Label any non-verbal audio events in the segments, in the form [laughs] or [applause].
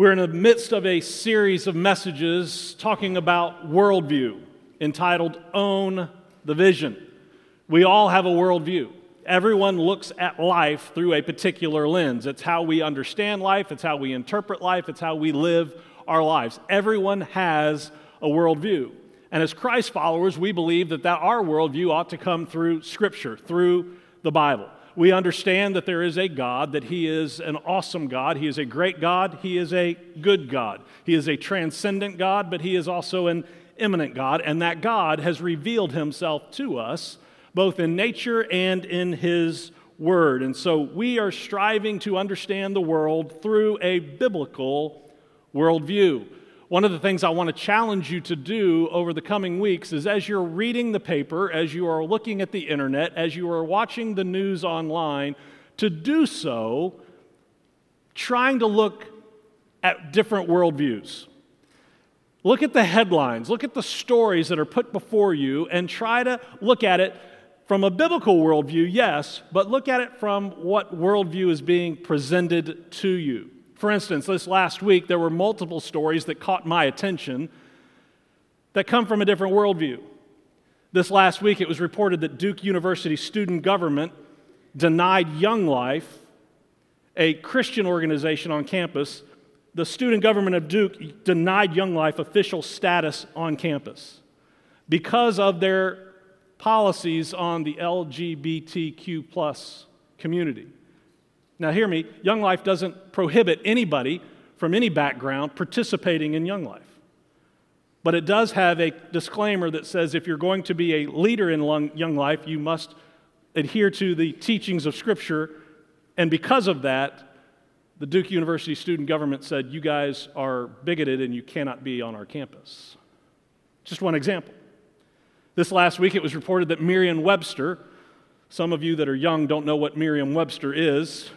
We're in the midst of a series of messages talking about worldview entitled Own the Vision. We all have a worldview. Everyone looks at life through a particular lens. It's how we understand life, it's how we interpret life, it's how we live our lives. Everyone has a worldview. And as Christ followers, we believe that, that our worldview ought to come through Scripture, through the Bible. We understand that there is a God, that He is an awesome God. He is a great God. He is a good God. He is a transcendent God, but He is also an immanent God. And that God has revealed Himself to us, both in nature and in His Word. And so we are striving to understand the world through a biblical worldview. One of the things I want to challenge you to do over the coming weeks is as you're reading the paper, as you are looking at the internet, as you are watching the news online, to do so trying to look at different worldviews. Look at the headlines, look at the stories that are put before you, and try to look at it from a biblical worldview, yes, but look at it from what worldview is being presented to you. For instance, this last week, there were multiple stories that caught my attention that come from a different worldview. This last week, it was reported that Duke University student government denied Young Life, a Christian organization on campus, the student government of Duke denied Young Life official status on campus because of their policies on the LGBTQ community. Now, hear me, Young Life doesn't prohibit anybody from any background participating in Young Life. But it does have a disclaimer that says if you're going to be a leader in Young Life, you must adhere to the teachings of Scripture. And because of that, the Duke University student government said, You guys are bigoted and you cannot be on our campus. Just one example. This last week, it was reported that Merriam Webster, some of you that are young don't know what Merriam Webster is.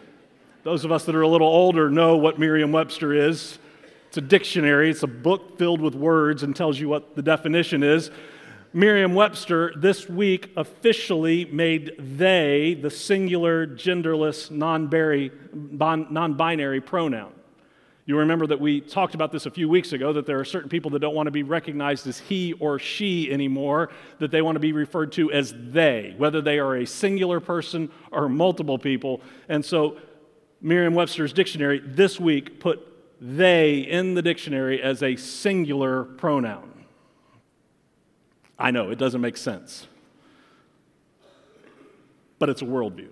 Those of us that are a little older know what Merriam Webster is. It's a dictionary, it's a book filled with words and tells you what the definition is. Merriam Webster this week officially made they the singular, genderless, non binary pronoun. You remember that we talked about this a few weeks ago that there are certain people that don't want to be recognized as he or she anymore, that they want to be referred to as they, whether they are a singular person or multiple people. And so Merriam Webster's dictionary this week put they in the dictionary as a singular pronoun. I know, it doesn't make sense. But it's a worldview.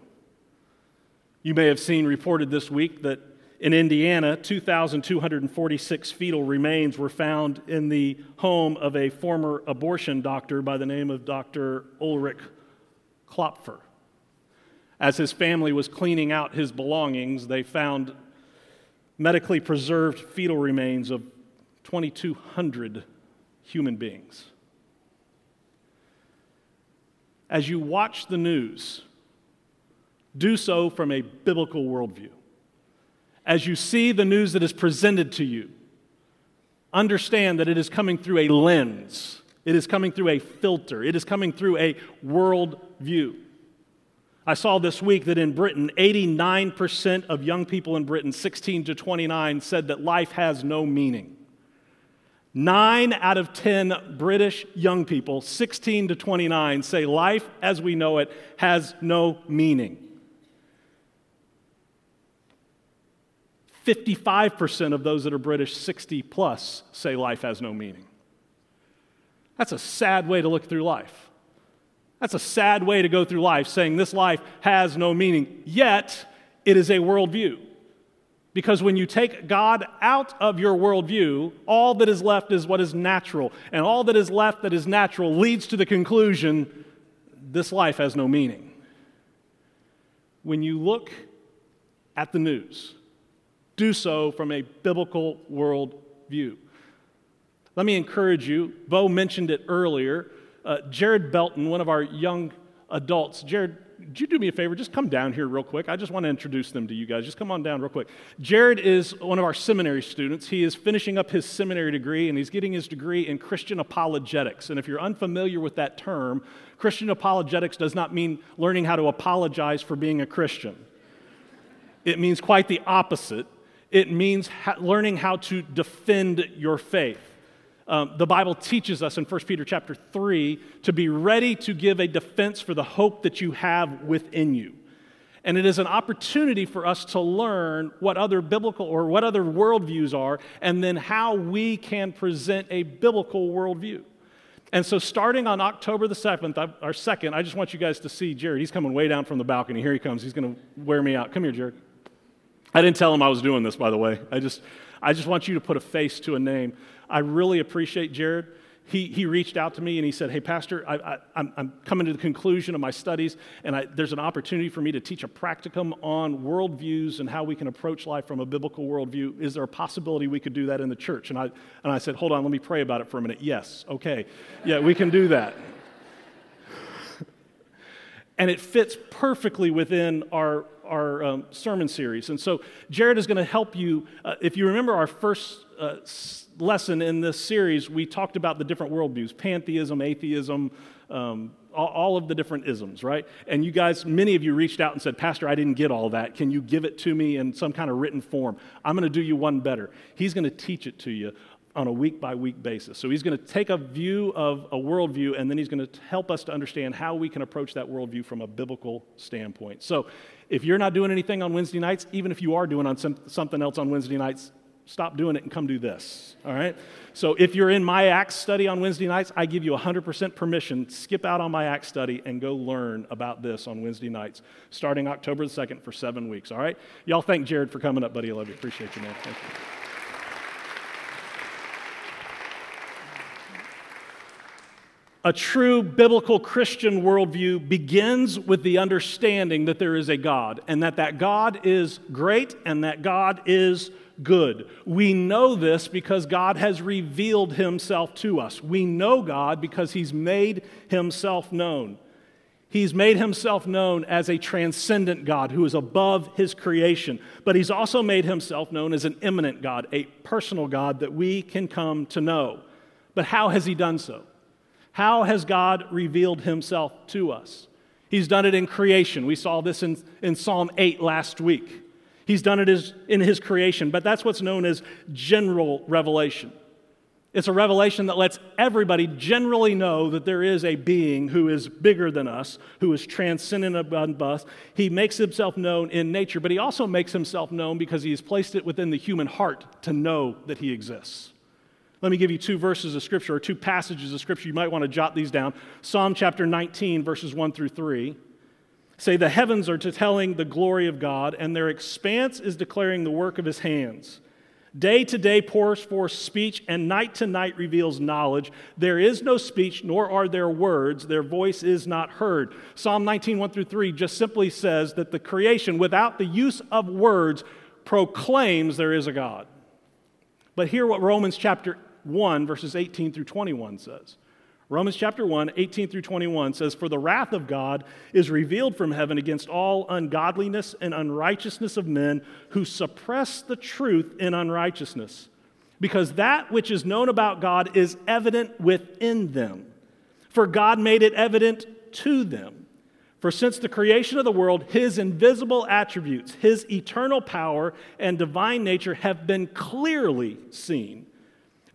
You may have seen reported this week that in Indiana, 2,246 fetal remains were found in the home of a former abortion doctor by the name of Dr. Ulrich Klopfer. As his family was cleaning out his belongings, they found medically preserved fetal remains of 2,200 human beings. As you watch the news, do so from a biblical worldview. As you see the news that is presented to you, understand that it is coming through a lens, it is coming through a filter, it is coming through a worldview. I saw this week that in Britain, 89% of young people in Britain, 16 to 29, said that life has no meaning. Nine out of 10 British young people, 16 to 29, say life as we know it has no meaning. 55% of those that are British, 60 plus, say life has no meaning. That's a sad way to look through life. That's a sad way to go through life, saying this life has no meaning. Yet, it is a worldview. Because when you take God out of your worldview, all that is left is what is natural. And all that is left that is natural leads to the conclusion this life has no meaning. When you look at the news, do so from a biblical worldview. Let me encourage you. Bo mentioned it earlier. Uh, Jared Belton, one of our young adults. Jared, would you do me a favor? Just come down here real quick. I just want to introduce them to you guys. Just come on down real quick. Jared is one of our seminary students. He is finishing up his seminary degree and he's getting his degree in Christian apologetics. And if you're unfamiliar with that term, Christian apologetics does not mean learning how to apologize for being a Christian, it means quite the opposite. it means ha- learning how to defend your faith. Um, the Bible teaches us in 1 Peter chapter 3 to be ready to give a defense for the hope that you have within you. And it is an opportunity for us to learn what other biblical or what other worldviews are, and then how we can present a biblical worldview. And so, starting on October the 7th, our 2nd, I just want you guys to see Jared. He's coming way down from the balcony. Here he comes. He's going to wear me out. Come here, Jared. I didn't tell him I was doing this, by the way. I just, I just want you to put a face to a name. I really appreciate Jared he, he reached out to me and he said, Hey, Pastor, I, am coming to the conclusion of my studies, and I, there's an opportunity for me to teach a practicum on worldviews and how we can approach life from a biblical worldview. Is there a possibility we could do that in the church? And I, and I said, Hold on, let me pray about it for a minute. Yes, okay. Yeah, we can do that. [laughs] and it fits perfectly within our, our um, sermon series. And so Jared is going to help you. Uh, if you remember our first uh, lesson in this series, we talked about the different worldviews pantheism, atheism, um, all, of the different isms, right? And you guys, many of you reached out and said, Pastor, I didn't get all that. Can you give it to me in some kind of written form? I'm going to do you one better. He's going to teach it to you on a week by week basis. So he's going to take a view of a worldview and then he's going to help us to understand how we can approach that worldview from a biblical standpoint. So if you're not doing anything on Wednesday nights, even if you are doing on some, something else on Wednesday nights, stop doing it and come do this. All right? So if you're in my Acts study on Wednesday nights, I give you 100% permission. Skip out on my Acts study and go learn about this on Wednesday nights, starting October the 2nd for seven weeks. All right? Y'all thank Jared for coming up, buddy. I love you. Appreciate you, man. Thank you. A true biblical Christian worldview begins with the understanding that there is a God and that that God is great and that God is good. We know this because God has revealed himself to us. We know God because he's made himself known. He's made himself known as a transcendent God who is above his creation, but he's also made himself known as an immanent God, a personal God that we can come to know. But how has he done so? How has God revealed himself to us? He's done it in creation. We saw this in, in Psalm 8 last week. He's done it in his creation, but that's what's known as general revelation. It's a revelation that lets everybody generally know that there is a being who is bigger than us, who is transcendent above us. He makes himself known in nature, but he also makes himself known because he has placed it within the human heart to know that he exists. Let me give you two verses of scripture or two passages of scripture. You might want to jot these down. Psalm chapter 19, verses 1 through 3 say the heavens are to telling the glory of God, and their expanse is declaring the work of his hands. Day to day pours forth speech, and night to night reveals knowledge. There is no speech, nor are there words. Their voice is not heard. Psalm 19, 1 through 3 just simply says that the creation, without the use of words, proclaims there is a God. But hear what Romans chapter 1, verses 18 through 21 says. Romans chapter 1, 18 through 21 says, For the wrath of God is revealed from heaven against all ungodliness and unrighteousness of men who suppress the truth in unrighteousness, because that which is known about God is evident within them. For God made it evident to them. For since the creation of the world, his invisible attributes, his eternal power and divine nature have been clearly seen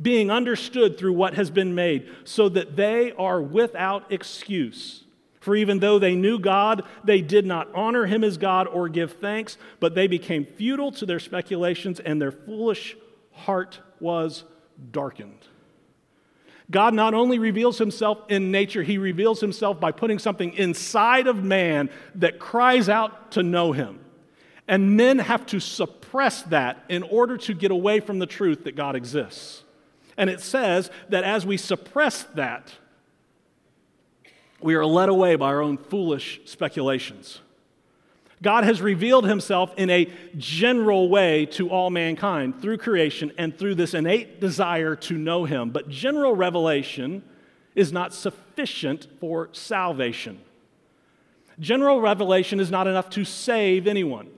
being understood through what has been made, so that they are without excuse. For even though they knew God, they did not honor him as God or give thanks, but they became futile to their speculations, and their foolish heart was darkened. God not only reveals himself in nature, he reveals himself by putting something inside of man that cries out to know him. And men have to suppress that in order to get away from the truth that God exists. And it says that as we suppress that, we are led away by our own foolish speculations. God has revealed himself in a general way to all mankind through creation and through this innate desire to know him. But general revelation is not sufficient for salvation. General revelation is not enough to save anyone.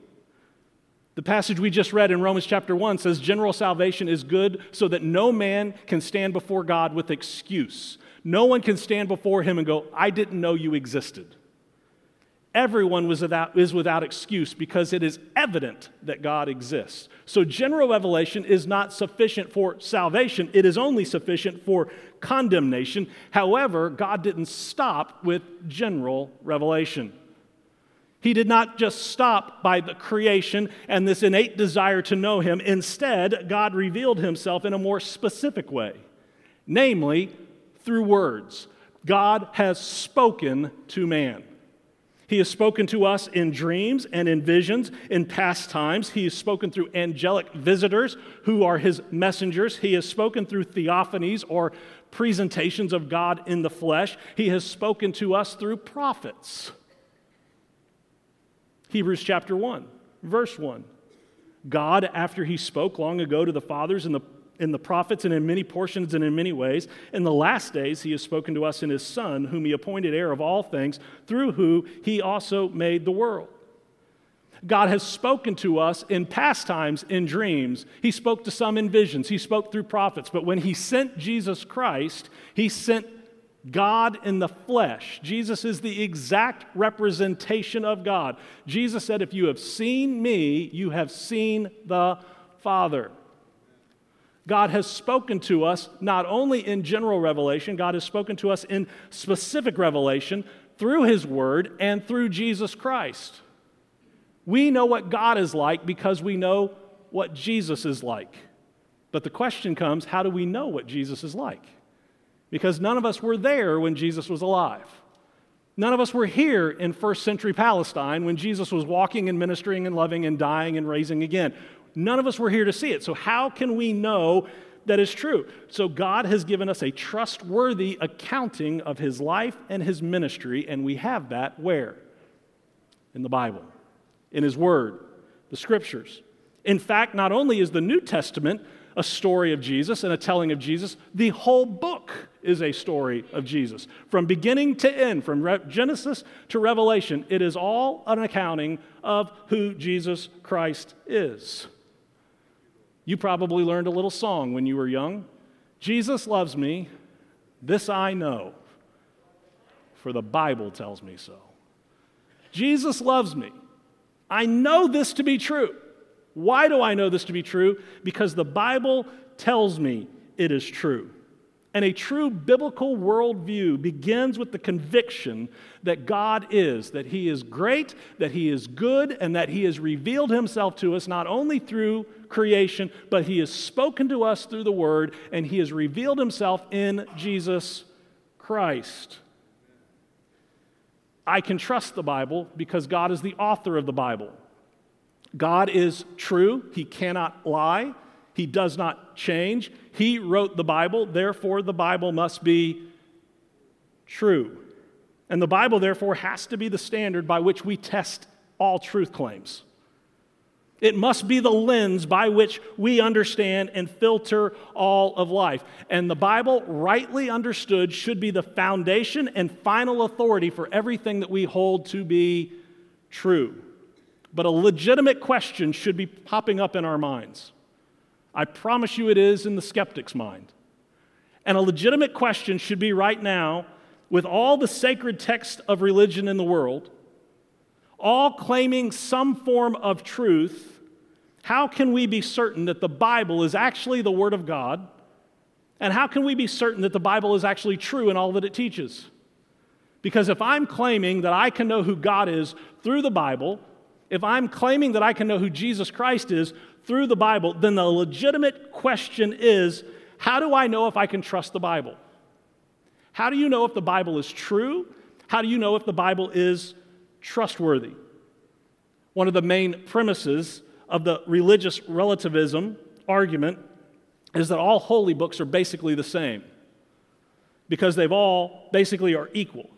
The passage we just read in Romans chapter 1 says general salvation is good so that no man can stand before God with excuse. No one can stand before him and go, I didn't know you existed. everyone was without, is without excuse because it is evident that God exists. So, general revelation is not sufficient for salvation, it is only sufficient for condemnation. However, God didn't stop with general revelation. He did not just stop by the creation and this innate desire to know Him. Instead, God revealed Himself in a more specific way, namely through words. God has spoken to man. He has spoken to us in dreams and in visions in past times. He has spoken through angelic visitors who are his messengers. He has spoken through theophanies or presentations of God in the flesh. He has spoken to us through prophets. Hebrews chapter 1, verse 1. God, after he spoke long ago to the fathers and the in the prophets and in many portions and in many ways. In the last days, he has spoken to us in his Son, whom he appointed heir of all things, through whom he also made the world. God has spoken to us in past times in dreams. He spoke to some in visions. He spoke through prophets. But when he sent Jesus Christ, he sent God in the flesh. Jesus is the exact representation of God. Jesus said, If you have seen me, you have seen the Father. God has spoken to us not only in general revelation, God has spoken to us in specific revelation through His Word and through Jesus Christ. We know what God is like because we know what Jesus is like. But the question comes how do we know what Jesus is like? Because none of us were there when Jesus was alive. None of us were here in first century Palestine when Jesus was walking and ministering and loving and dying and raising again. None of us were here to see it. So, how can we know that is true? So, God has given us a trustworthy accounting of his life and his ministry, and we have that where? In the Bible, in his word, the scriptures. In fact, not only is the New Testament a story of Jesus and a telling of Jesus, the whole book is a story of Jesus. From beginning to end, from Re- Genesis to Revelation, it is all an accounting of who Jesus Christ is. You probably learned a little song when you were young Jesus loves me, this I know, for the Bible tells me so. Jesus loves me. I know this to be true. Why do I know this to be true? Because the Bible tells me it is true. And a true biblical worldview begins with the conviction that God is, that He is great, that He is good, and that He has revealed Himself to us not only through creation, but He has spoken to us through the Word, and He has revealed Himself in Jesus Christ. I can trust the Bible because God is the author of the Bible. God is true, He cannot lie. He does not change. He wrote the Bible, therefore, the Bible must be true. And the Bible, therefore, has to be the standard by which we test all truth claims. It must be the lens by which we understand and filter all of life. And the Bible, rightly understood, should be the foundation and final authority for everything that we hold to be true. But a legitimate question should be popping up in our minds. I promise you it is in the skeptic's mind. And a legitimate question should be right now with all the sacred texts of religion in the world, all claiming some form of truth, how can we be certain that the Bible is actually the Word of God? And how can we be certain that the Bible is actually true in all that it teaches? Because if I'm claiming that I can know who God is through the Bible, if I'm claiming that I can know who Jesus Christ is through the Bible, then the legitimate question is how do I know if I can trust the Bible? How do you know if the Bible is true? How do you know if the Bible is trustworthy? One of the main premises of the religious relativism argument is that all holy books are basically the same because they've all basically are equal.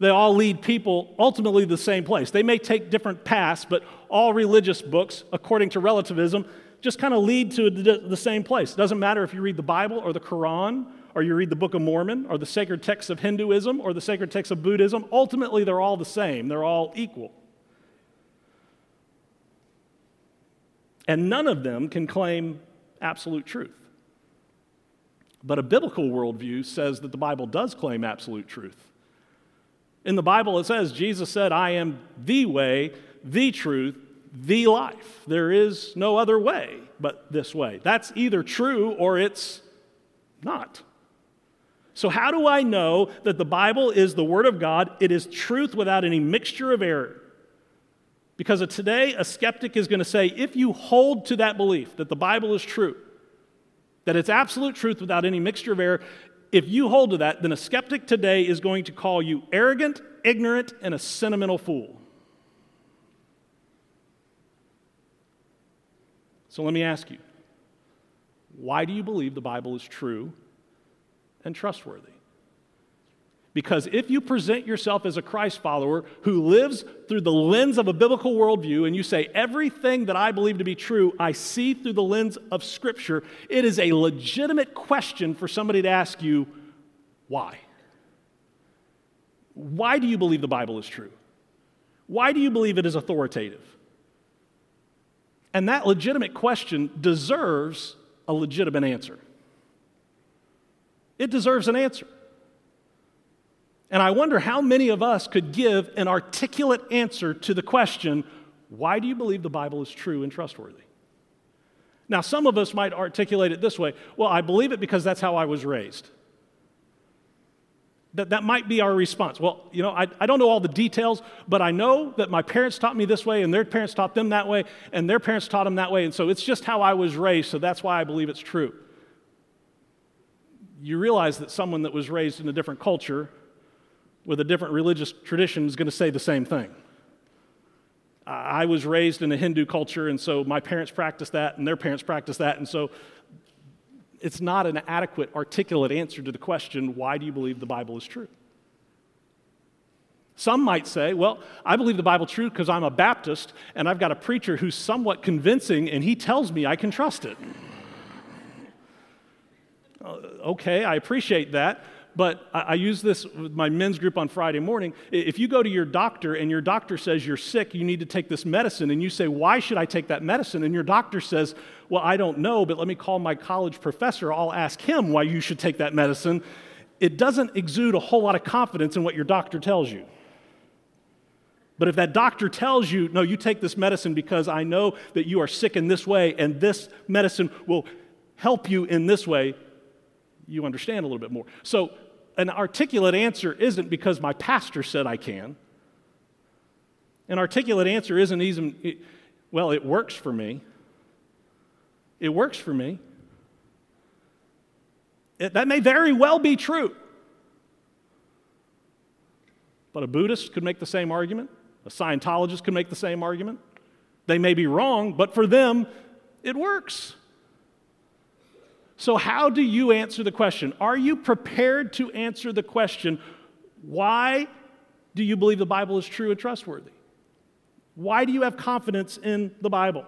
They all lead people ultimately to the same place. They may take different paths, but all religious books, according to relativism, just kind of lead to the same place. It doesn't matter if you read the Bible or the Quran or you read the Book of Mormon or the sacred texts of Hinduism or the sacred texts of Buddhism. Ultimately, they're all the same, they're all equal. And none of them can claim absolute truth. But a biblical worldview says that the Bible does claim absolute truth. In the Bible, it says, Jesus said, I am the way, the truth, the life. There is no other way but this way. That's either true or it's not. So, how do I know that the Bible is the Word of God? It is truth without any mixture of error. Because today, a skeptic is going to say, if you hold to that belief that the Bible is true, that it's absolute truth without any mixture of error, if you hold to that, then a skeptic today is going to call you arrogant, ignorant, and a sentimental fool. So let me ask you why do you believe the Bible is true and trustworthy? Because if you present yourself as a Christ follower who lives through the lens of a biblical worldview and you say, everything that I believe to be true, I see through the lens of Scripture, it is a legitimate question for somebody to ask you, why? Why do you believe the Bible is true? Why do you believe it is authoritative? And that legitimate question deserves a legitimate answer. It deserves an answer. And I wonder how many of us could give an articulate answer to the question why do you believe the Bible is true and trustworthy? Now, some of us might articulate it this way well, I believe it because that's how I was raised. That, that might be our response. Well, you know, I, I don't know all the details, but I know that my parents taught me this way, and their parents taught them that way, and their parents taught them that way, and so it's just how I was raised, so that's why I believe it's true. You realize that someone that was raised in a different culture with a different religious tradition is going to say the same thing. I was raised in a Hindu culture, and so my parents practiced that, and their parents practiced that, and so it's not an adequate, articulate answer to the question why do you believe the Bible is true? Some might say, well, I believe the Bible true because I'm a Baptist and I've got a preacher who's somewhat convincing and he tells me I can trust it. Uh, okay, I appreciate that. But I, I use this with my men's group on Friday morning. If you go to your doctor and your doctor says you're sick, you need to take this medicine, and you say, Why should I take that medicine? And your doctor says, Well, I don't know, but let me call my college professor. I'll ask him why you should take that medicine. It doesn't exude a whole lot of confidence in what your doctor tells you. But if that doctor tells you, no, you take this medicine because I know that you are sick in this way and this medicine will help you in this way, you understand a little bit more. So an articulate answer isn't because my pastor said I can. An articulate answer isn't even, well, it works for me. It works for me. It, that may very well be true. But a Buddhist could make the same argument. A Scientologist could make the same argument. They may be wrong, but for them, it works. So, how do you answer the question? Are you prepared to answer the question, why do you believe the Bible is true and trustworthy? Why do you have confidence in the Bible?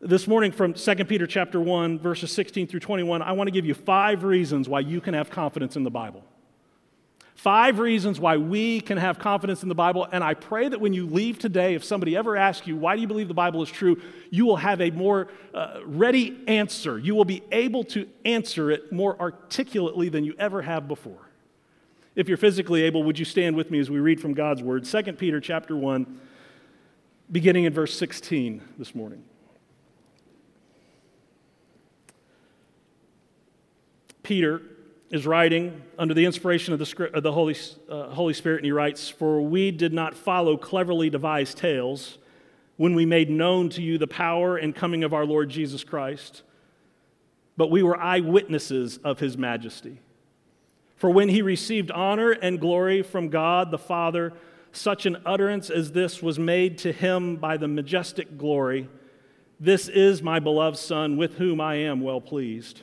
This morning from 2 Peter chapter 1 verses 16 through 21, I want to give you 5 reasons why you can have confidence in the Bible. Five reasons why we can have confidence in the Bible. And I pray that when you leave today, if somebody ever asks you, why do you believe the Bible is true, you will have a more uh, ready answer. You will be able to answer it more articulately than you ever have before. If you're physically able, would you stand with me as we read from God's Word? 2 Peter chapter 1, beginning in verse 16 this morning. Peter, is writing under the inspiration of the, of the Holy, uh, Holy Spirit, and he writes, For we did not follow cleverly devised tales when we made known to you the power and coming of our Lord Jesus Christ, but we were eyewitnesses of his majesty. For when he received honor and glory from God the Father, such an utterance as this was made to him by the majestic glory This is my beloved Son, with whom I am well pleased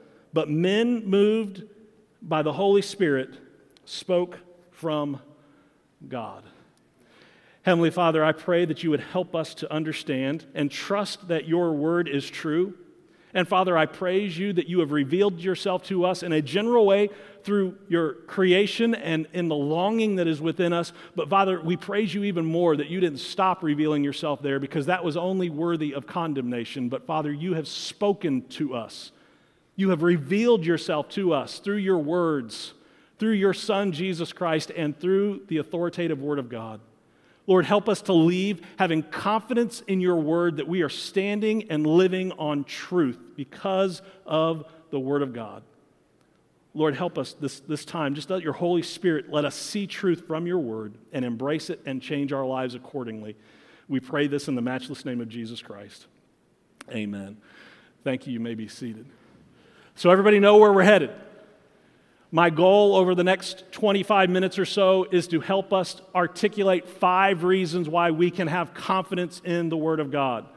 but men moved by the Holy Spirit spoke from God. Heavenly Father, I pray that you would help us to understand and trust that your word is true. And Father, I praise you that you have revealed yourself to us in a general way through your creation and in the longing that is within us. But Father, we praise you even more that you didn't stop revealing yourself there because that was only worthy of condemnation. But Father, you have spoken to us. You have revealed yourself to us through your words, through your Son, Jesus Christ, and through the authoritative Word of God. Lord, help us to leave having confidence in your word that we are standing and living on truth because of the word of God. Lord, help us this, this time. Just let your Holy Spirit let us see truth from your word and embrace it and change our lives accordingly. We pray this in the matchless name of Jesus Christ. Amen. Thank you. You may be seated. So, everybody know where we're headed. My goal over the next 25 minutes or so is to help us articulate five reasons why we can have confidence in the Word of God.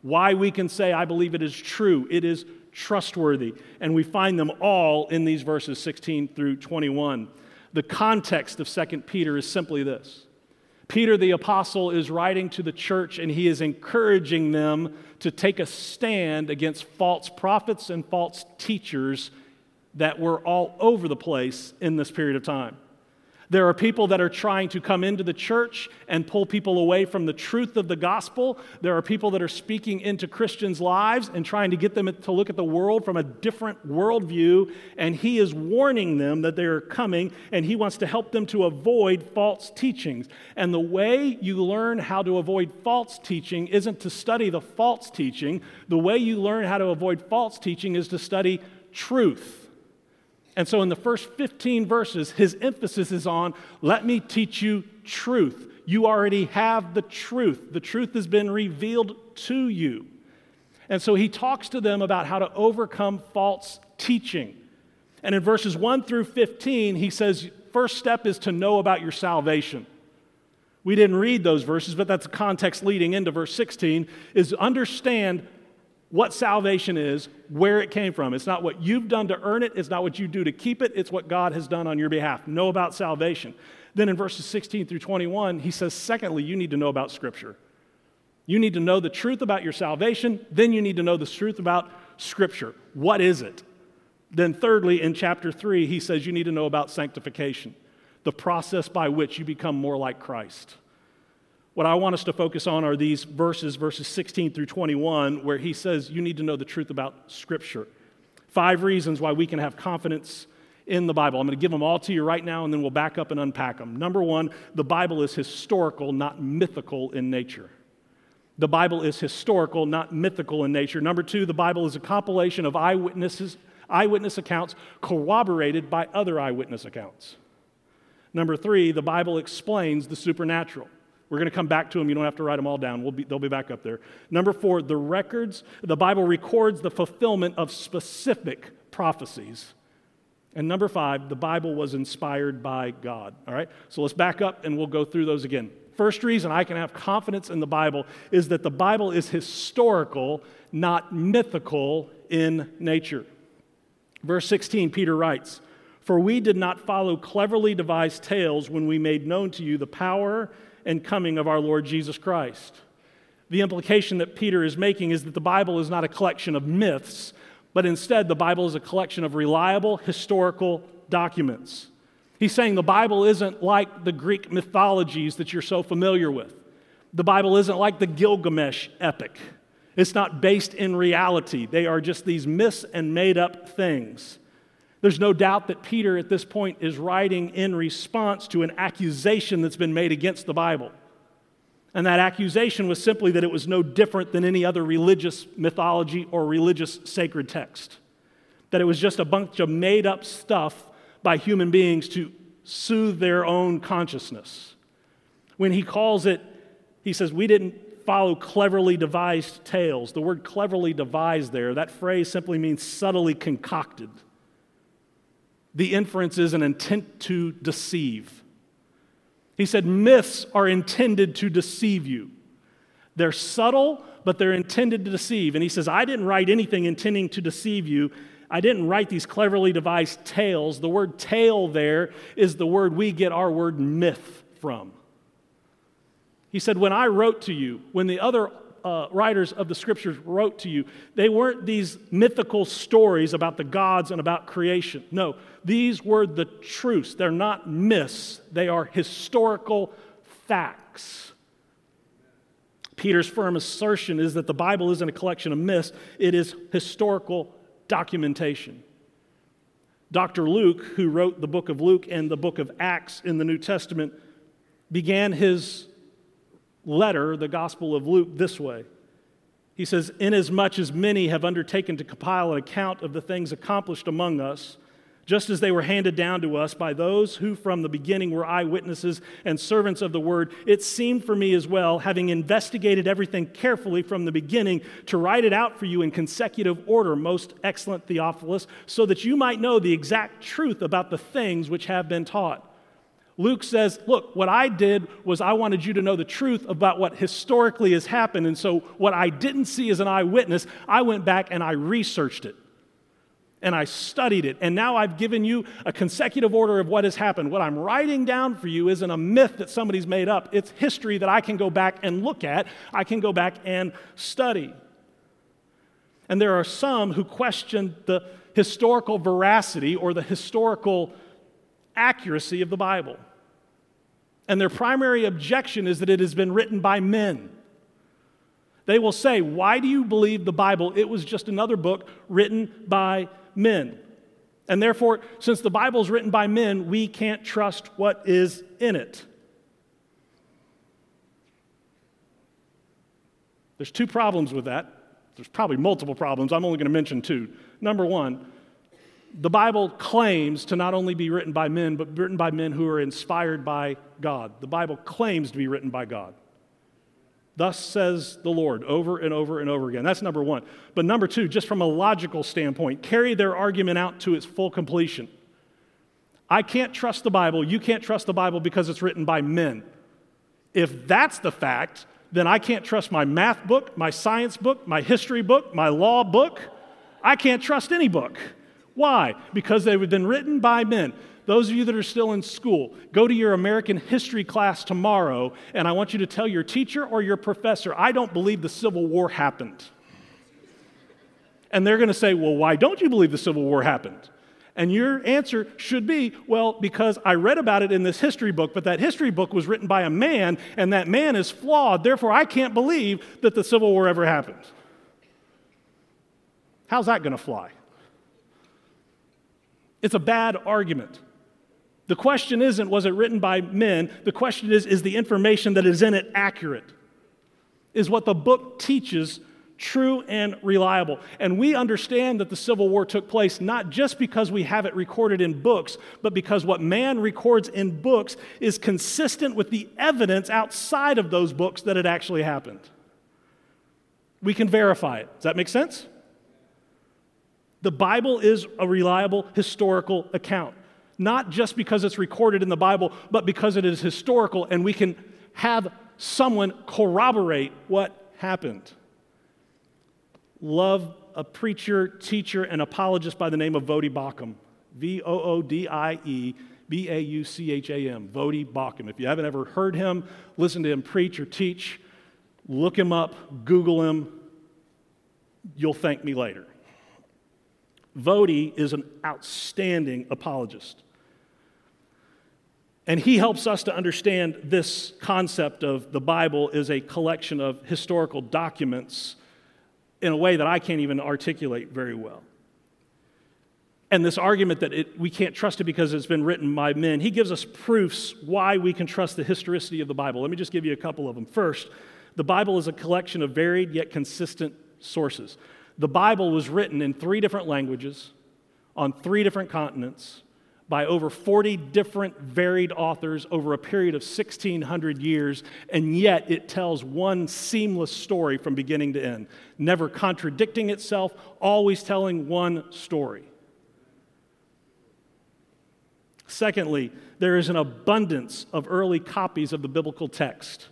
Why we can say, I believe it is true, it is trustworthy. And we find them all in these verses 16 through 21. The context of 2 Peter is simply this Peter the apostle is writing to the church and he is encouraging them to take a stand against false prophets and false teachers that were all over the place in this period of time. There are people that are trying to come into the church and pull people away from the truth of the gospel. There are people that are speaking into Christians' lives and trying to get them to look at the world from a different worldview. And he is warning them that they are coming and he wants to help them to avoid false teachings. And the way you learn how to avoid false teaching isn't to study the false teaching, the way you learn how to avoid false teaching is to study truth. And so in the first 15 verses, his emphasis is on let me teach you truth. You already have the truth, the truth has been revealed to you. And so he talks to them about how to overcome false teaching. And in verses 1 through 15, he says, first step is to know about your salvation. We didn't read those verses, but that's the context leading into verse 16 is understand what salvation is, where it came from. It's not what you've done to earn it, it's not what you do to keep it, it's what God has done on your behalf. Know about salvation. Then in verses 16 through 21, he says, secondly, you need to know about Scripture. You need to know the truth about your salvation, then you need to know the truth about Scripture. What is it? Then, thirdly, in chapter 3, he says you need to know about sanctification, the process by which you become more like Christ. What I want us to focus on are these verses, verses 16 through 21, where he says you need to know the truth about Scripture. Five reasons why we can have confidence in the Bible. I'm going to give them all to you right now, and then we'll back up and unpack them. Number one, the Bible is historical, not mythical in nature. The Bible is historical, not mythical in nature. Number two, the Bible is a compilation of eyewitnesses, eyewitness accounts corroborated by other eyewitness accounts. Number three, the Bible explains the supernatural. We're going to come back to them. You don't have to write them all down. We'll be, they'll be back up there. Number four, the records. The Bible records the fulfillment of specific prophecies. And number five, the Bible was inspired by God. All right? So let's back up and we'll go through those again. First reason I can have confidence in the Bible is that the Bible is historical, not mythical in nature. Verse 16, Peter writes, For we did not follow cleverly devised tales when we made known to you the power and coming of our Lord Jesus Christ. The implication that Peter is making is that the Bible is not a collection of myths, but instead the Bible is a collection of reliable historical documents. He's saying the Bible isn't like the Greek mythologies that you're so familiar with. The Bible isn't like the Gilgamesh epic. It's not based in reality. They are just these myths and made up things. There's no doubt that Peter at this point is writing in response to an accusation that's been made against the Bible. And that accusation was simply that it was no different than any other religious mythology or religious sacred text. That it was just a bunch of made up stuff by human beings to soothe their own consciousness. When he calls it, he says, We didn't follow cleverly devised tales. The word cleverly devised there, that phrase simply means subtly concocted the inference is an intent to deceive. He said, myths are intended to deceive you. They're subtle, but they're intended to deceive. And he says, I didn't write anything intending to deceive you. I didn't write these cleverly devised tales. The word tale there is the word we get our word myth from. He said, When I wrote to you, when the other uh, writers of the scriptures wrote to you, they weren't these mythical stories about the gods and about creation. No, these were the truths. They're not myths, they are historical facts. Peter's firm assertion is that the Bible isn't a collection of myths, it is historical documentation. Dr. Luke, who wrote the book of Luke and the book of Acts in the New Testament, began his letter, the Gospel of Luke, this way. He says, Inasmuch as many have undertaken to compile an account of the things accomplished among us, just as they were handed down to us by those who from the beginning were eyewitnesses and servants of the word, it seemed for me as well, having investigated everything carefully from the beginning, to write it out for you in consecutive order, most excellent Theophilus, so that you might know the exact truth about the things which have been taught. Luke says, Look, what I did was I wanted you to know the truth about what historically has happened. And so, what I didn't see as an eyewitness, I went back and I researched it and I studied it. And now I've given you a consecutive order of what has happened. What I'm writing down for you isn't a myth that somebody's made up, it's history that I can go back and look at, I can go back and study. And there are some who question the historical veracity or the historical accuracy of the Bible. And their primary objection is that it has been written by men. They will say, Why do you believe the Bible? It was just another book written by men. And therefore, since the Bible is written by men, we can't trust what is in it. There's two problems with that. There's probably multiple problems. I'm only going to mention two. Number one, the Bible claims to not only be written by men, but written by men who are inspired by God. The Bible claims to be written by God. Thus says the Lord over and over and over again. That's number one. But number two, just from a logical standpoint, carry their argument out to its full completion. I can't trust the Bible. You can't trust the Bible because it's written by men. If that's the fact, then I can't trust my math book, my science book, my history book, my law book. I can't trust any book. Why? Because they've been written by men. Those of you that are still in school, go to your American history class tomorrow, and I want you to tell your teacher or your professor, I don't believe the Civil War happened. And they're going to say, Well, why don't you believe the Civil War happened? And your answer should be, Well, because I read about it in this history book, but that history book was written by a man, and that man is flawed. Therefore, I can't believe that the Civil War ever happened. How's that going to fly? It's a bad argument. The question isn't, was it written by men? The question is, is the information that is in it accurate? Is what the book teaches true and reliable? And we understand that the Civil War took place not just because we have it recorded in books, but because what man records in books is consistent with the evidence outside of those books that it actually happened. We can verify it. Does that make sense? The Bible is a reliable historical account, not just because it's recorded in the Bible, but because it is historical and we can have someone corroborate what happened. Love a preacher, teacher, and apologist by the name of Voddie Baucham. V O O D I E B A U C H A M. Voddie Baucham. If you haven't ever heard him, listen to him preach or teach, look him up, Google him. You'll thank me later. Voddie is an outstanding apologist. And he helps us to understand this concept of the Bible is a collection of historical documents in a way that I can't even articulate very well. And this argument that it, we can't trust it because it's been written by men, he gives us proofs why we can trust the historicity of the Bible. Let me just give you a couple of them. First, the Bible is a collection of varied yet consistent sources. The Bible was written in three different languages on three different continents by over 40 different varied authors over a period of 1600 years, and yet it tells one seamless story from beginning to end, never contradicting itself, always telling one story. Secondly, there is an abundance of early copies of the biblical text.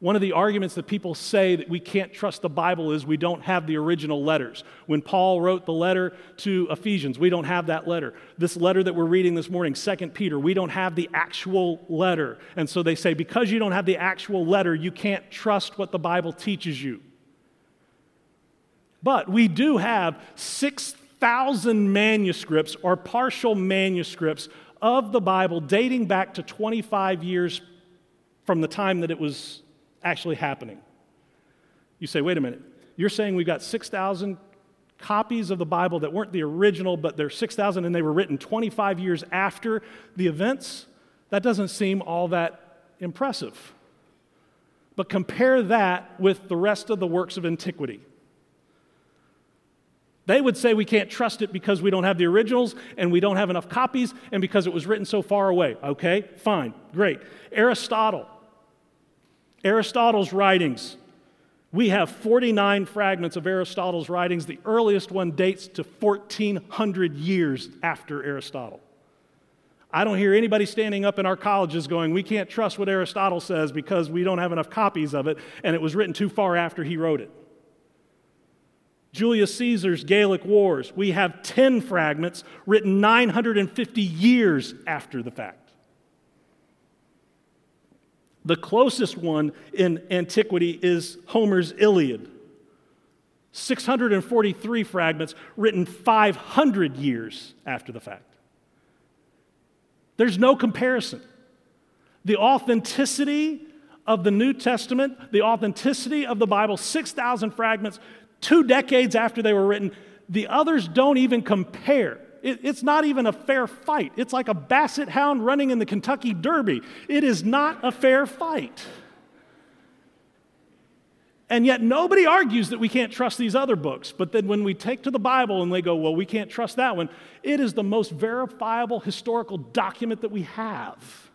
One of the arguments that people say that we can't trust the Bible is we don't have the original letters. When Paul wrote the letter to Ephesians, we don't have that letter. This letter that we're reading this morning, 2 Peter, we don't have the actual letter. And so they say because you don't have the actual letter, you can't trust what the Bible teaches you. But we do have 6,000 manuscripts or partial manuscripts of the Bible dating back to 25 years from the time that it was actually happening. You say, wait a minute, you're saying we've got 6,000 copies of the Bible that weren't the original, but they're 6,000 and they were written 25 years after the events? That doesn't seem all that impressive. But compare that with the rest of the works of antiquity. They would say we can't trust it because we don't have the originals and we don't have enough copies and because it was written so far away. Okay, fine, great. Aristotle, Aristotle's writings. We have 49 fragments of Aristotle's writings. The earliest one dates to 1400 years after Aristotle. I don't hear anybody standing up in our colleges going, We can't trust what Aristotle says because we don't have enough copies of it, and it was written too far after he wrote it. Julius Caesar's Gallic Wars, we have 10 fragments written 950 years after the fact. The closest one in antiquity is Homer's Iliad. 643 fragments written 500 years after the fact. There's no comparison. The authenticity of the New Testament, the authenticity of the Bible, 6,000 fragments, two decades after they were written, the others don't even compare. It, it's not even a fair fight. It's like a basset hound running in the Kentucky Derby. It is not a fair fight. And yet, nobody argues that we can't trust these other books. But then, when we take to the Bible and they go, well, we can't trust that one, it is the most verifiable historical document that we have.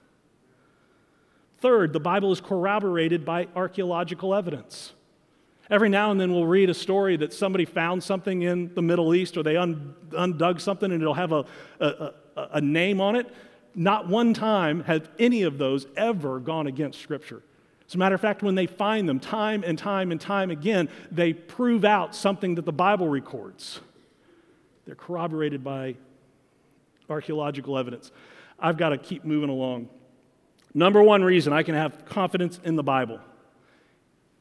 Third, the Bible is corroborated by archaeological evidence. Every now and then we'll read a story that somebody found something in the Middle East or they un- undug something and it'll have a, a, a, a name on it. Not one time have any of those ever gone against Scripture. As a matter of fact, when they find them time and time and time again, they prove out something that the Bible records. They're corroborated by archaeological evidence. I've got to keep moving along. Number one reason I can have confidence in the Bible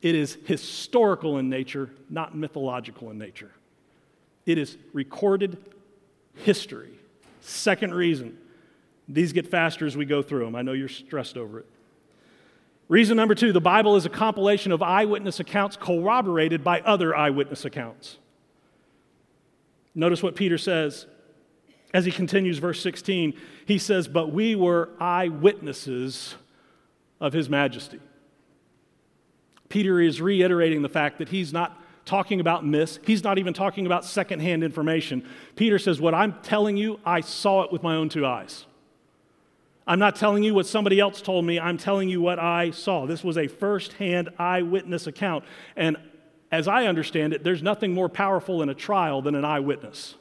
it is historical in nature, not mythological in nature. It is recorded history. Second reason, these get faster as we go through them. I know you're stressed over it. Reason number two the Bible is a compilation of eyewitness accounts corroborated by other eyewitness accounts. Notice what Peter says as he continues, verse 16. He says, But we were eyewitnesses of his majesty. Peter is reiterating the fact that he's not talking about myths. He's not even talking about secondhand information. Peter says, What I'm telling you, I saw it with my own two eyes. I'm not telling you what somebody else told me, I'm telling you what I saw. This was a firsthand eyewitness account. And as I understand it, there's nothing more powerful in a trial than an eyewitness,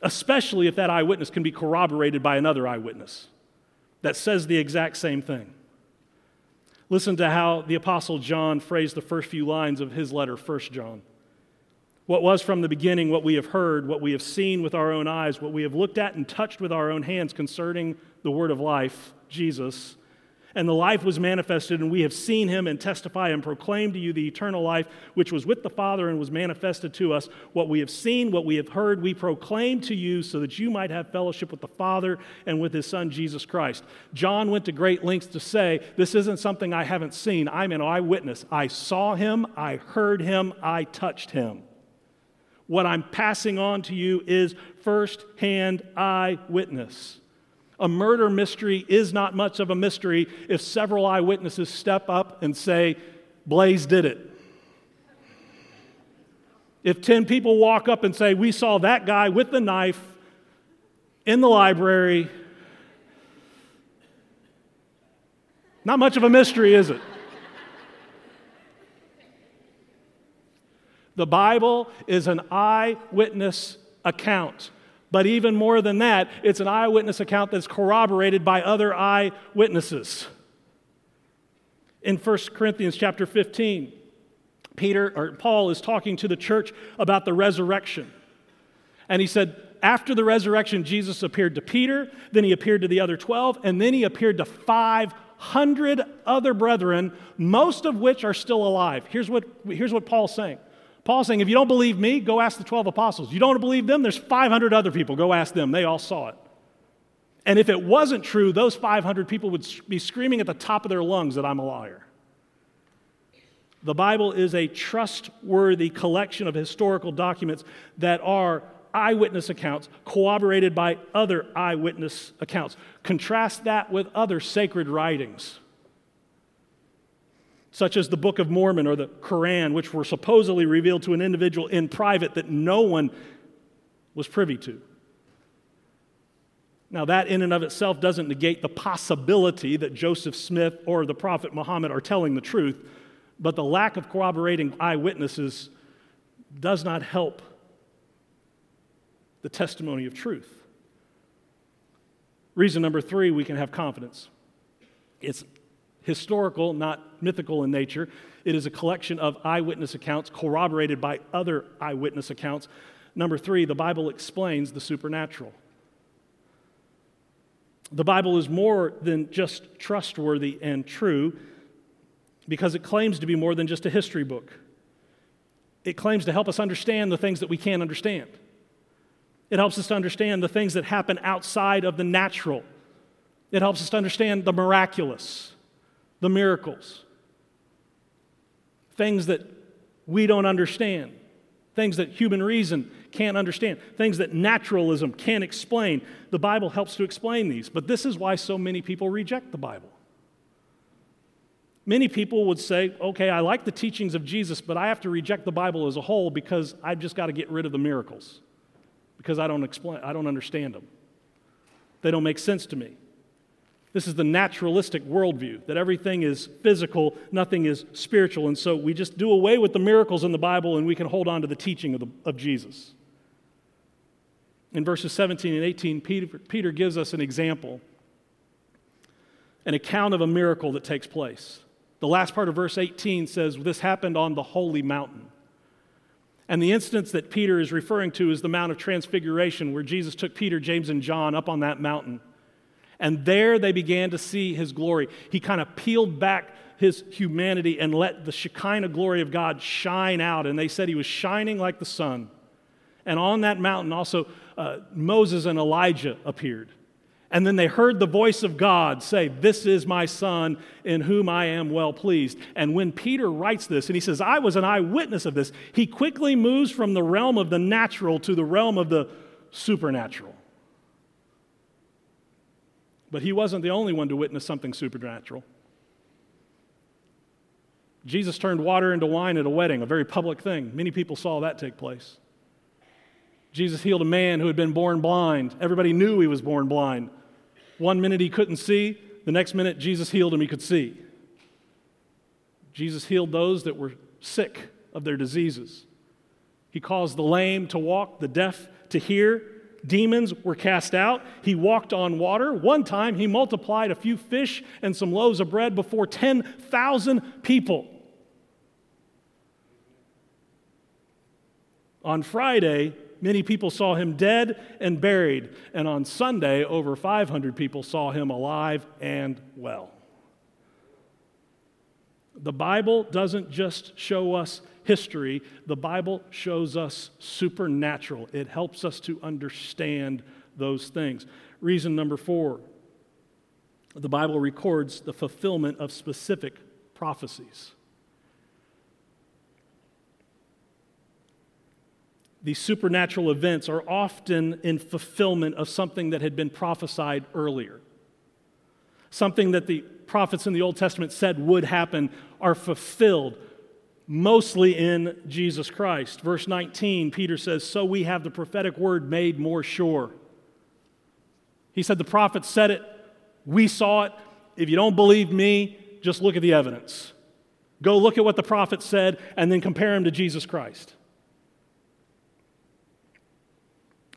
especially if that eyewitness can be corroborated by another eyewitness that says the exact same thing. Listen to how the Apostle John phrased the first few lines of his letter, 1 John. What was from the beginning, what we have heard, what we have seen with our own eyes, what we have looked at and touched with our own hands concerning the word of life, Jesus, and the life was manifested, and we have seen him and testify and proclaim to you the eternal life which was with the Father and was manifested to us. What we have seen, what we have heard, we proclaim to you so that you might have fellowship with the Father and with his Son, Jesus Christ. John went to great lengths to say, This isn't something I haven't seen. I'm an eyewitness. I saw him, I heard him, I touched him. What I'm passing on to you is firsthand eyewitness. A murder mystery is not much of a mystery if several eyewitnesses step up and say, Blaze did it. If 10 people walk up and say, We saw that guy with the knife in the library, not much of a mystery, is it? The Bible is an eyewitness account. But even more than that, it's an eyewitness account that's corroborated by other eyewitnesses. In 1 Corinthians chapter 15, Peter or Paul is talking to the church about the resurrection. And he said, after the resurrection, Jesus appeared to Peter, then he appeared to the other 12, and then he appeared to 500 other brethren, most of which are still alive. Here's what, here's what Paul's saying. Paul's saying, if you don't believe me, go ask the 12 apostles. You don't believe them, there's 500 other people. Go ask them. They all saw it. And if it wasn't true, those 500 people would be screaming at the top of their lungs that I'm a liar. The Bible is a trustworthy collection of historical documents that are eyewitness accounts corroborated by other eyewitness accounts. Contrast that with other sacred writings, such as the Book of Mormon or the Quran, which were supposedly revealed to an individual in private that no one was privy to. Now, that in and of itself doesn't negate the possibility that Joseph Smith or the Prophet Muhammad are telling the truth, but the lack of corroborating eyewitnesses does not help the testimony of truth. Reason number three, we can have confidence. It's historical, not mythical in nature. It is a collection of eyewitness accounts corroborated by other eyewitness accounts. Number three, the Bible explains the supernatural. The Bible is more than just trustworthy and true because it claims to be more than just a history book. It claims to help us understand the things that we can't understand. It helps us to understand the things that happen outside of the natural. It helps us to understand the miraculous, the miracles, things that we don't understand, things that human reason can't understand, things that naturalism can't explain. The Bible helps to explain these, but this is why so many people reject the Bible. Many people would say, okay, I like the teachings of Jesus, but I have to reject the Bible as a whole because I've just got to get rid of the miracles because I don't explain, I don't understand them. They don't make sense to me. This is the naturalistic worldview that everything is physical, nothing is spiritual. And so we just do away with the miracles in the Bible and we can hold on to the teaching of, the, of Jesus. In verses 17 and 18, Peter, Peter gives us an example, an account of a miracle that takes place. The last part of verse 18 says, This happened on the holy mountain. And the instance that Peter is referring to is the Mount of Transfiguration, where Jesus took Peter, James, and John up on that mountain. And there they began to see his glory. He kind of peeled back his humanity and let the Shekinah glory of God shine out. And they said he was shining like the sun. And on that mountain, also, uh, Moses and Elijah appeared. And then they heard the voice of God say, This is my son in whom I am well pleased. And when Peter writes this, and he says, I was an eyewitness of this, he quickly moves from the realm of the natural to the realm of the supernatural. But he wasn't the only one to witness something supernatural. Jesus turned water into wine at a wedding, a very public thing. Many people saw that take place. Jesus healed a man who had been born blind. Everybody knew he was born blind. One minute he couldn't see, the next minute Jesus healed him, he could see. Jesus healed those that were sick of their diseases. He caused the lame to walk, the deaf to hear. Demons were cast out. He walked on water. One time he multiplied a few fish and some loaves of bread before 10,000 people. On Friday, Many people saw him dead and buried, and on Sunday, over 500 people saw him alive and well. The Bible doesn't just show us history, the Bible shows us supernatural. It helps us to understand those things. Reason number four the Bible records the fulfillment of specific prophecies. these supernatural events are often in fulfillment of something that had been prophesied earlier. Something that the prophets in the Old Testament said would happen are fulfilled, mostly in Jesus Christ. Verse 19, Peter says, So we have the prophetic word made more sure. He said, The prophet said it, we saw it. If you don't believe me, just look at the evidence. Go look at what the prophet said and then compare him to Jesus Christ.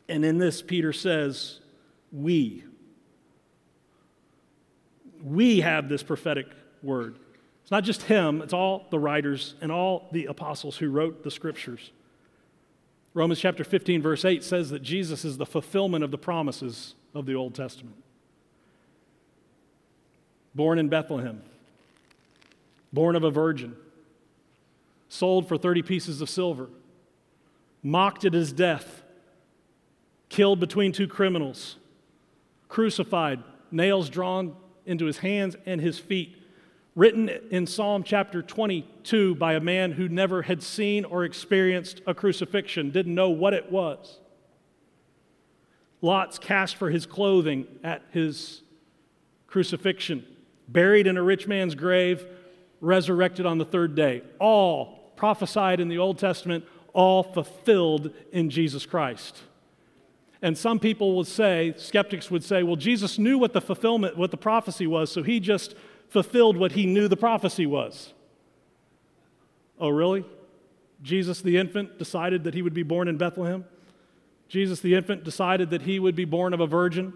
And in this, Peter says, We. We have this prophetic word. It's not just him, it's all the writers and all the apostles who wrote the scriptures. Romans chapter 15, verse 8 says that Jesus is the fulfillment of the promises of the Old Testament. Born in Bethlehem, born of a virgin, sold for 30 pieces of silver, mocked at his death, killed between two criminals, crucified, nails drawn into his hands and his feet, written in Psalm chapter 22 by a man who never had seen or experienced a crucifixion, didn't know what it was. Lots cast for his clothing at his crucifixion, buried in a rich man's grave, resurrected on the third day. All prophesied in the Old Testament, all fulfilled in Jesus Christ. And some people would say, skeptics would say, well, Jesus knew what the fulfillment, what the prophecy was, so he just fulfilled what he knew the prophecy was. Oh, really? Jesus the infant decided that he would be born in Bethlehem? Jesus the infant decided that he would be born of a virgin?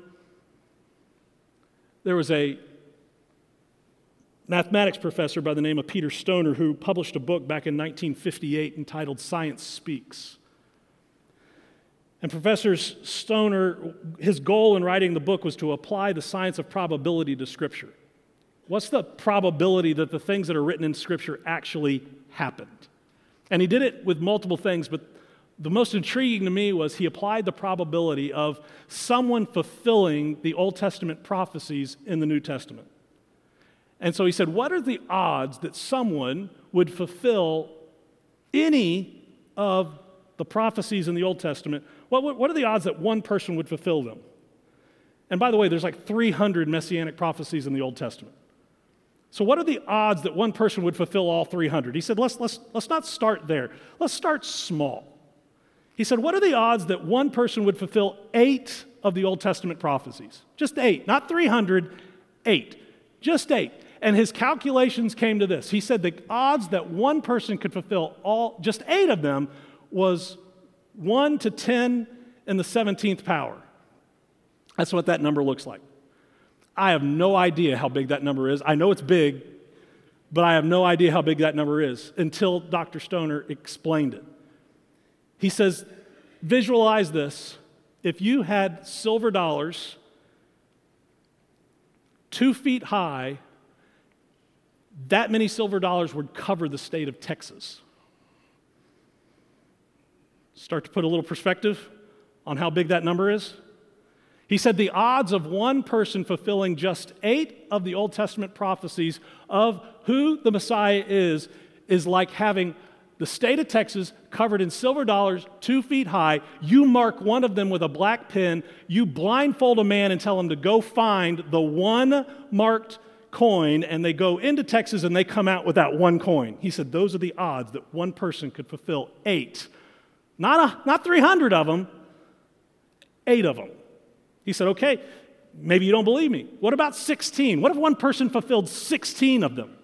There was a mathematics professor by the name of Peter Stoner who published a book back in 1958 entitled Science Speaks. And Professor Stoner, his goal in writing the book was to apply the science of probability to Scripture. What's the probability that the things that are written in Scripture actually happened? And he did it with multiple things, but the most intriguing to me was he applied the probability of someone fulfilling the Old Testament prophecies in the New Testament. And so he said, What are the odds that someone would fulfill any of the prophecies in the Old Testament? What, what are the odds that one person would fulfill them? And by the way, there's like 300 messianic prophecies in the Old Testament. So, what are the odds that one person would fulfill all 300? He said, let's, let's, let's not start there. Let's start small. He said, What are the odds that one person would fulfill eight of the Old Testament prophecies? Just eight, not 300, eight. Just eight. And his calculations came to this. He said the odds that one person could fulfill all, just eight of them, was 1 to 10 in the 17th power. That's what that number looks like. I have no idea how big that number is. I know it's big, but I have no idea how big that number is until Dr. Stoner explained it. He says, Visualize this. If you had silver dollars two feet high that many silver dollars would cover the state of Texas. Start to put a little perspective on how big that number is. He said the odds of one person fulfilling just eight of the Old Testament prophecies of who the Messiah is is like having the state of Texas covered in silver dollars, two feet high. You mark one of them with a black pen. You blindfold a man and tell him to go find the one marked coin and they go into Texas and they come out with that one coin. He said those are the odds that one person could fulfill eight. Not, a, not 300 of them, eight of them. He said, okay, maybe you don't believe me. What about 16? What if one person fulfilled 16 of them?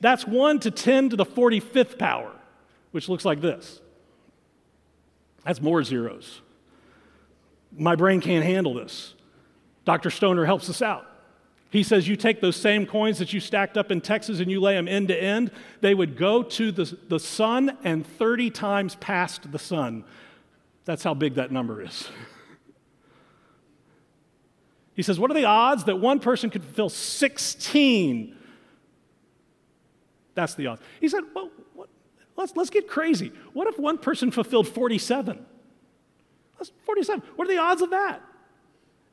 That's 1 to 10 to the 45th power, which looks like this. That's more zeros. My brain can't handle this. Dr. Stoner helps us out. He says you take those same coins that you stacked up in Texas and you lay them end to end, they would go to the, the sun and 30 times past the sun. That's how big that number is. [laughs] He says, What are the odds that one person could fulfill 16? That's the odds. He said, Well, what, let's, let's get crazy. What if one person fulfilled 47? That's 47. What are the odds of that?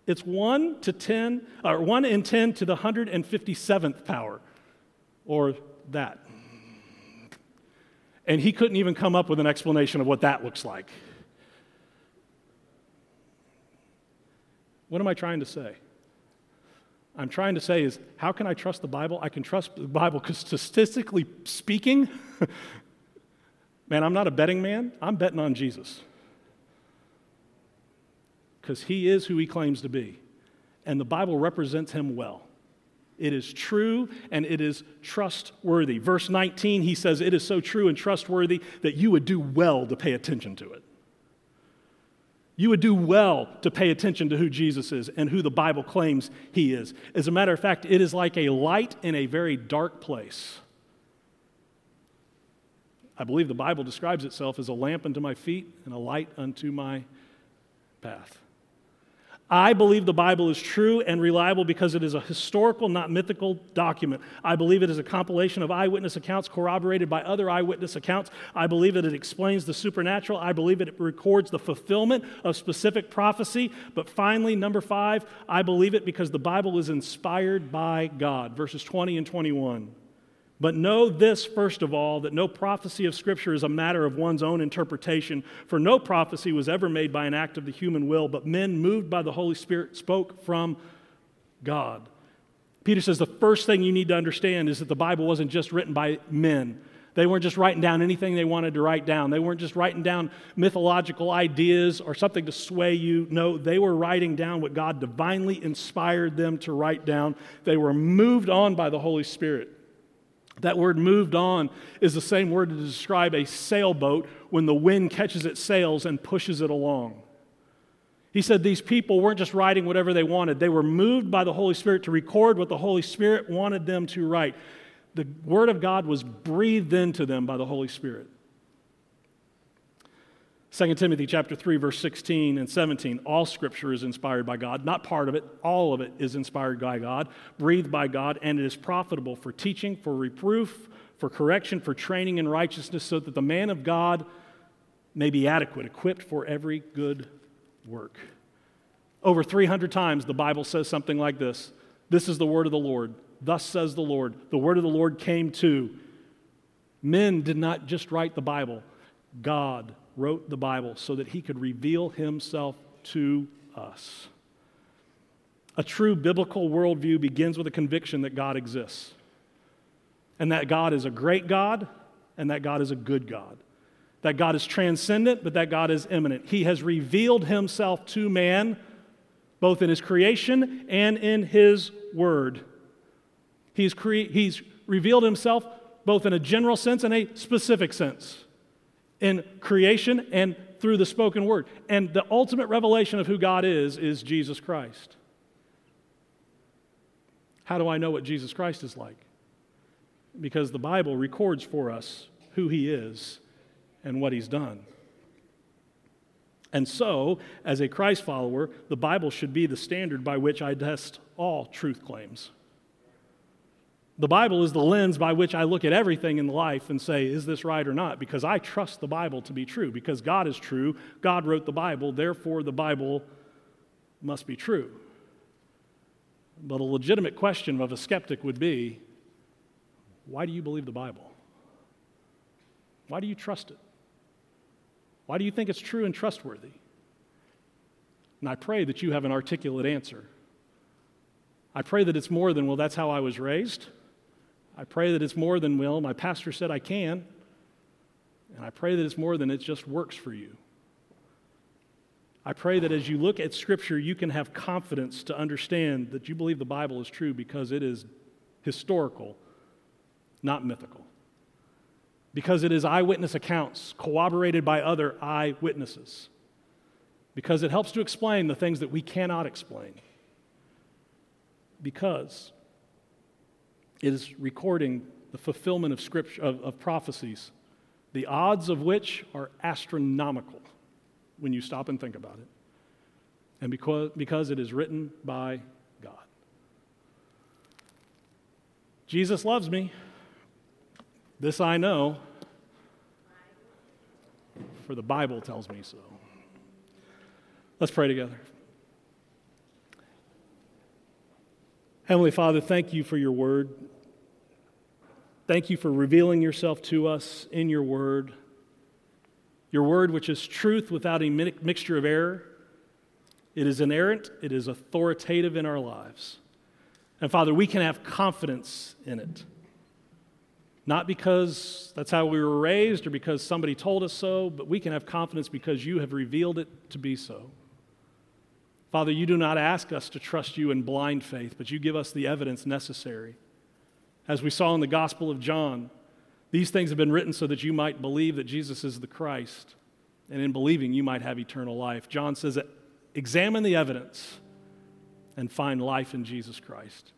It's 1 to 10, or 1 in 10 to the 157th power, or that. And he couldn't even come up with an explanation of what that looks like. What am I trying to say? I'm trying to say is how can I trust the Bible? I can trust the Bible because statistically speaking, [laughs] man, I'm not a betting man. I'm betting on Jesus because he is who he claims to be. And the Bible represents him well. It is true and it is trustworthy. Verse 19, he says, It is so true and trustworthy that you would do well to pay attention to it. You would do well to pay attention to who Jesus is and who the Bible claims he is. As a matter of fact, it is like a light in a very dark place. I believe the Bible describes itself as a lamp unto my feet and a light unto my path. I believe the Bible is true and reliable because it is a historical, not mythical document. I believe it is a compilation of eyewitness accounts corroborated by other eyewitness accounts. I believe that it explains the supernatural. I believe it records the fulfillment of specific prophecy. But finally, number five, I believe it because the Bible is inspired by God. Verses 20 and 21. But know this, first of all, that no prophecy of Scripture is a matter of one's own interpretation, for no prophecy was ever made by an act of the human will, but men moved by the Holy Spirit spoke from God. Peter says the first thing you need to understand is that the Bible wasn't just written by men. They weren't just writing down anything they wanted to write down. They weren't just writing down mythological ideas or something to sway you. No, they were writing down what God divinely inspired them to write down. They were moved on by the Holy Spirit. That word moved on is the same word to describe a sailboat when the wind catches its sails and pushes it along. He said these people weren't just writing whatever they wanted, they were moved by the Holy Spirit to record what the Holy Spirit wanted them to write. The Word of God was breathed into them by the Holy Spirit. 2 Timothy chapter 3 verse 16 and 17 all scripture is inspired by God. Not part of it all of it is inspired by God breathed by God and it is profitable for teaching for reproof for correction for training in righteousness so that the man of God may be adequate equipped for every good work. Over 300 times the Bible says something like this. This is the word of the Lord. Thus says the Lord. The word of the Lord came to men did not just write the Bible. God wrote the Bible so that he could reveal himself to us. A true biblical worldview begins with a conviction that God exists, and that God is a great God, and that God is a good God. That God is transcendent, but that God is immanent. He has revealed himself to man, both in his creation and in his word. He's, cre- he's revealed himself both in a general sense and a specific sense in creation and through the spoken word. And the ultimate revelation of who God is is Jesus Christ. How do I know what Jesus Christ is like? Because the Bible records for us who he is and what he's done. And so, as a Christ follower, the Bible should be the standard by which I test all truth claims. The Bible is the lens by which I look at everything in life and say, is this right or not? Because I trust the Bible to be true. Because God is true, God wrote the Bible, therefore the Bible must be true. But a legitimate question of a skeptic would be why do you believe the Bible? Why do you trust it? Why do you think it's true and trustworthy? And I pray that you have an articulate answer. I pray that it's more than, well, that's how I was raised. I pray that it's more than will. My pastor said I can. And I pray that it's more than it just works for you. I pray that as you look at Scripture, you can have confidence to understand that you believe the Bible is true because it is historical, not mythical. Because it is eyewitness accounts corroborated by other eyewitnesses. Because it helps to explain the things that we cannot explain. Because it is recording the fulfillment of scripture of, of prophecies, the odds of which are astronomical when you stop and think about it. And because, because it is written by God. Jesus loves me. This I know, for the Bible tells me so. Let's pray together. Heavenly Father, thank you for your word. Thank you for revealing yourself to us in your word. Your word, which is truth without a mixture of error. It is inerrant, it is authoritative in our lives. And Father, we can have confidence in it. Not because that's how we were raised or because somebody told us so, but we can have confidence because you have revealed it to be so. Father, you do not ask us to trust you in blind faith, but you give us the evidence necessary. As we saw in the Gospel of John, these things have been written so that you might believe that Jesus is the Christ, and in believing you might have eternal life. John says that examine the evidence and find life in Jesus Christ.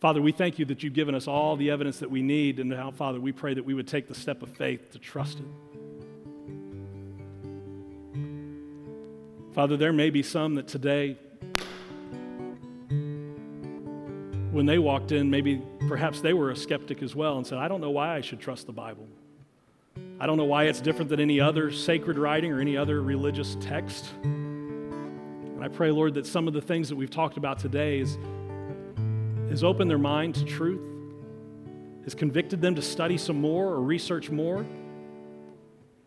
Father, we thank you that you've given us all the evidence that we need, and now, Father, we pray that we would take the step of faith to trust it. Father, there may be some that today, when they walked in, maybe perhaps they were a skeptic as well and said, I don't know why I should trust the Bible. I don't know why it's different than any other sacred writing or any other religious text. And I pray, Lord, that some of the things that we've talked about today is has opened their mind to truth, has convicted them to study some more or research more.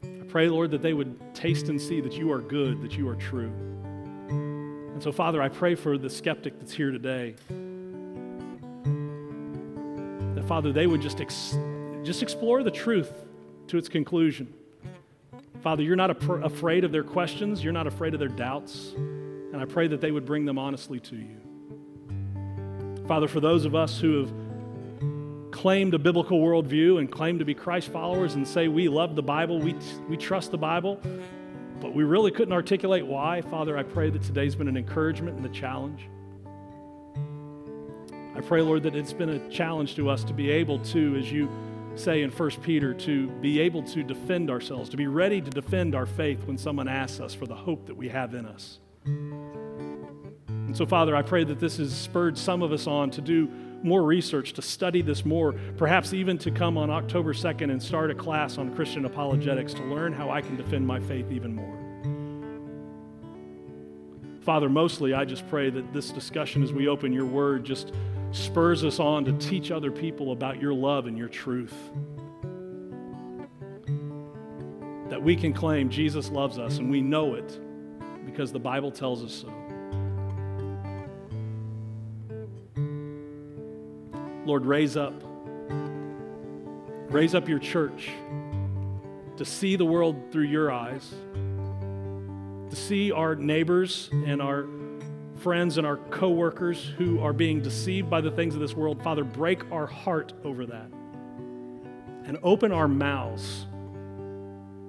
I pray, Lord, that they would taste and see that you are good, that you are true. And so, Father, I pray for the skeptic that's here today. That, Father, they would just, ex- just explore the truth to its conclusion. Father, you're not afraid of their questions, you're not afraid of their doubts. And I pray that they would bring them honestly to you. Father, for those of us who have claimed a biblical worldview and claim to be Christ followers and say we love the Bible, we, we trust the Bible, but we really couldn't articulate why, Father, I pray that today's been an encouragement and a challenge. I pray, Lord, that it's been a challenge to us to be able to, as you say in 1 Peter, to be able to defend ourselves, to be ready to defend our faith when someone asks us for the hope that we have in us. And so, Father, I pray that this has spurred some of us on to do more research, to study this more, perhaps even to come on October 2nd and start a class on Christian apologetics to learn how I can defend my faith even more. Father, mostly I just pray that this discussion as we open your word just spurs us on to teach other people about your love and your truth. That we can claim Jesus loves us and we know it because the Bible tells us so. Lord, raise up. Raise up your church to see the world through your eyes, to see our neighbors and our friends and our coworkers who are being deceived by the things of this world. Father, break our heart over that and open our mouths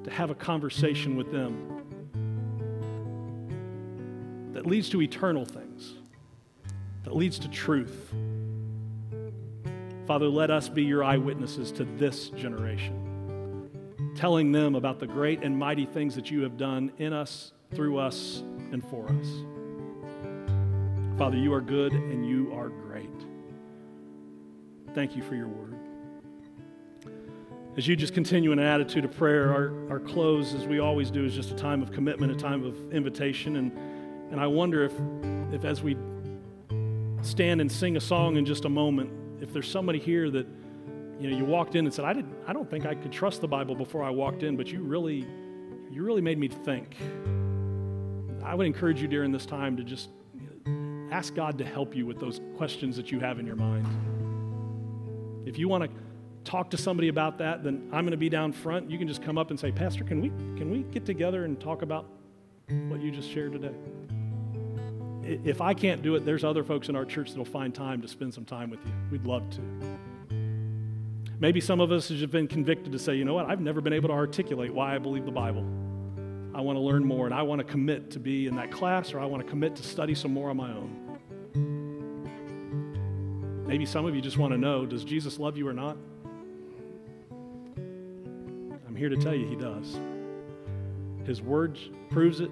to have a conversation with them that leads to eternal things, that leads to truth. Father, let us be your eyewitnesses to this generation, telling them about the great and mighty things that you have done in us, through us, and for us. Father, you are good and you are great. Thank you for your word. As you just continue in an attitude of prayer, our, our close, as we always do, is just a time of commitment, a time of invitation. And, and I wonder if, if as we stand and sing a song in just a moment, if there's somebody here that you know you walked in and said, I didn't I don't think I could trust the Bible before I walked in, but you really you really made me think. I would encourage you during this time to just ask God to help you with those questions that you have in your mind. If you want to talk to somebody about that, then I'm going to be down front. You can just come up and say, Pastor, can we can we get together and talk about what you just shared today? if I can't do it, there's other folks in our church that'll find time to spend some time with you. We'd love to. Maybe some of us have been convicted to say, you know what, I've never been able to articulate why I believe the Bible. I want to learn more and I want to commit to be in that class or I want to commit to study some more on my own. Maybe some of you just want to know does Jesus love you or not? I'm here to tell you he does. His word proves it.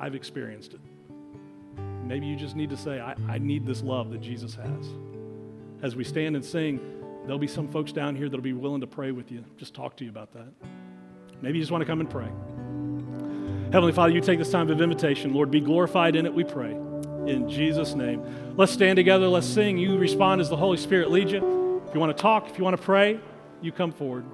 I've experienced it. Maybe you just need to say, I, I need this love that Jesus has. As we stand and sing, there'll be some folks down here that'll be willing to pray with you, just talk to you about that. Maybe you just want to come and pray. Heavenly Father, you take this time of invitation. Lord, be glorified in it, we pray. In Jesus' name. Let's stand together. Let's sing. You respond as the Holy Spirit leads you. If you want to talk, if you want to pray, you come forward.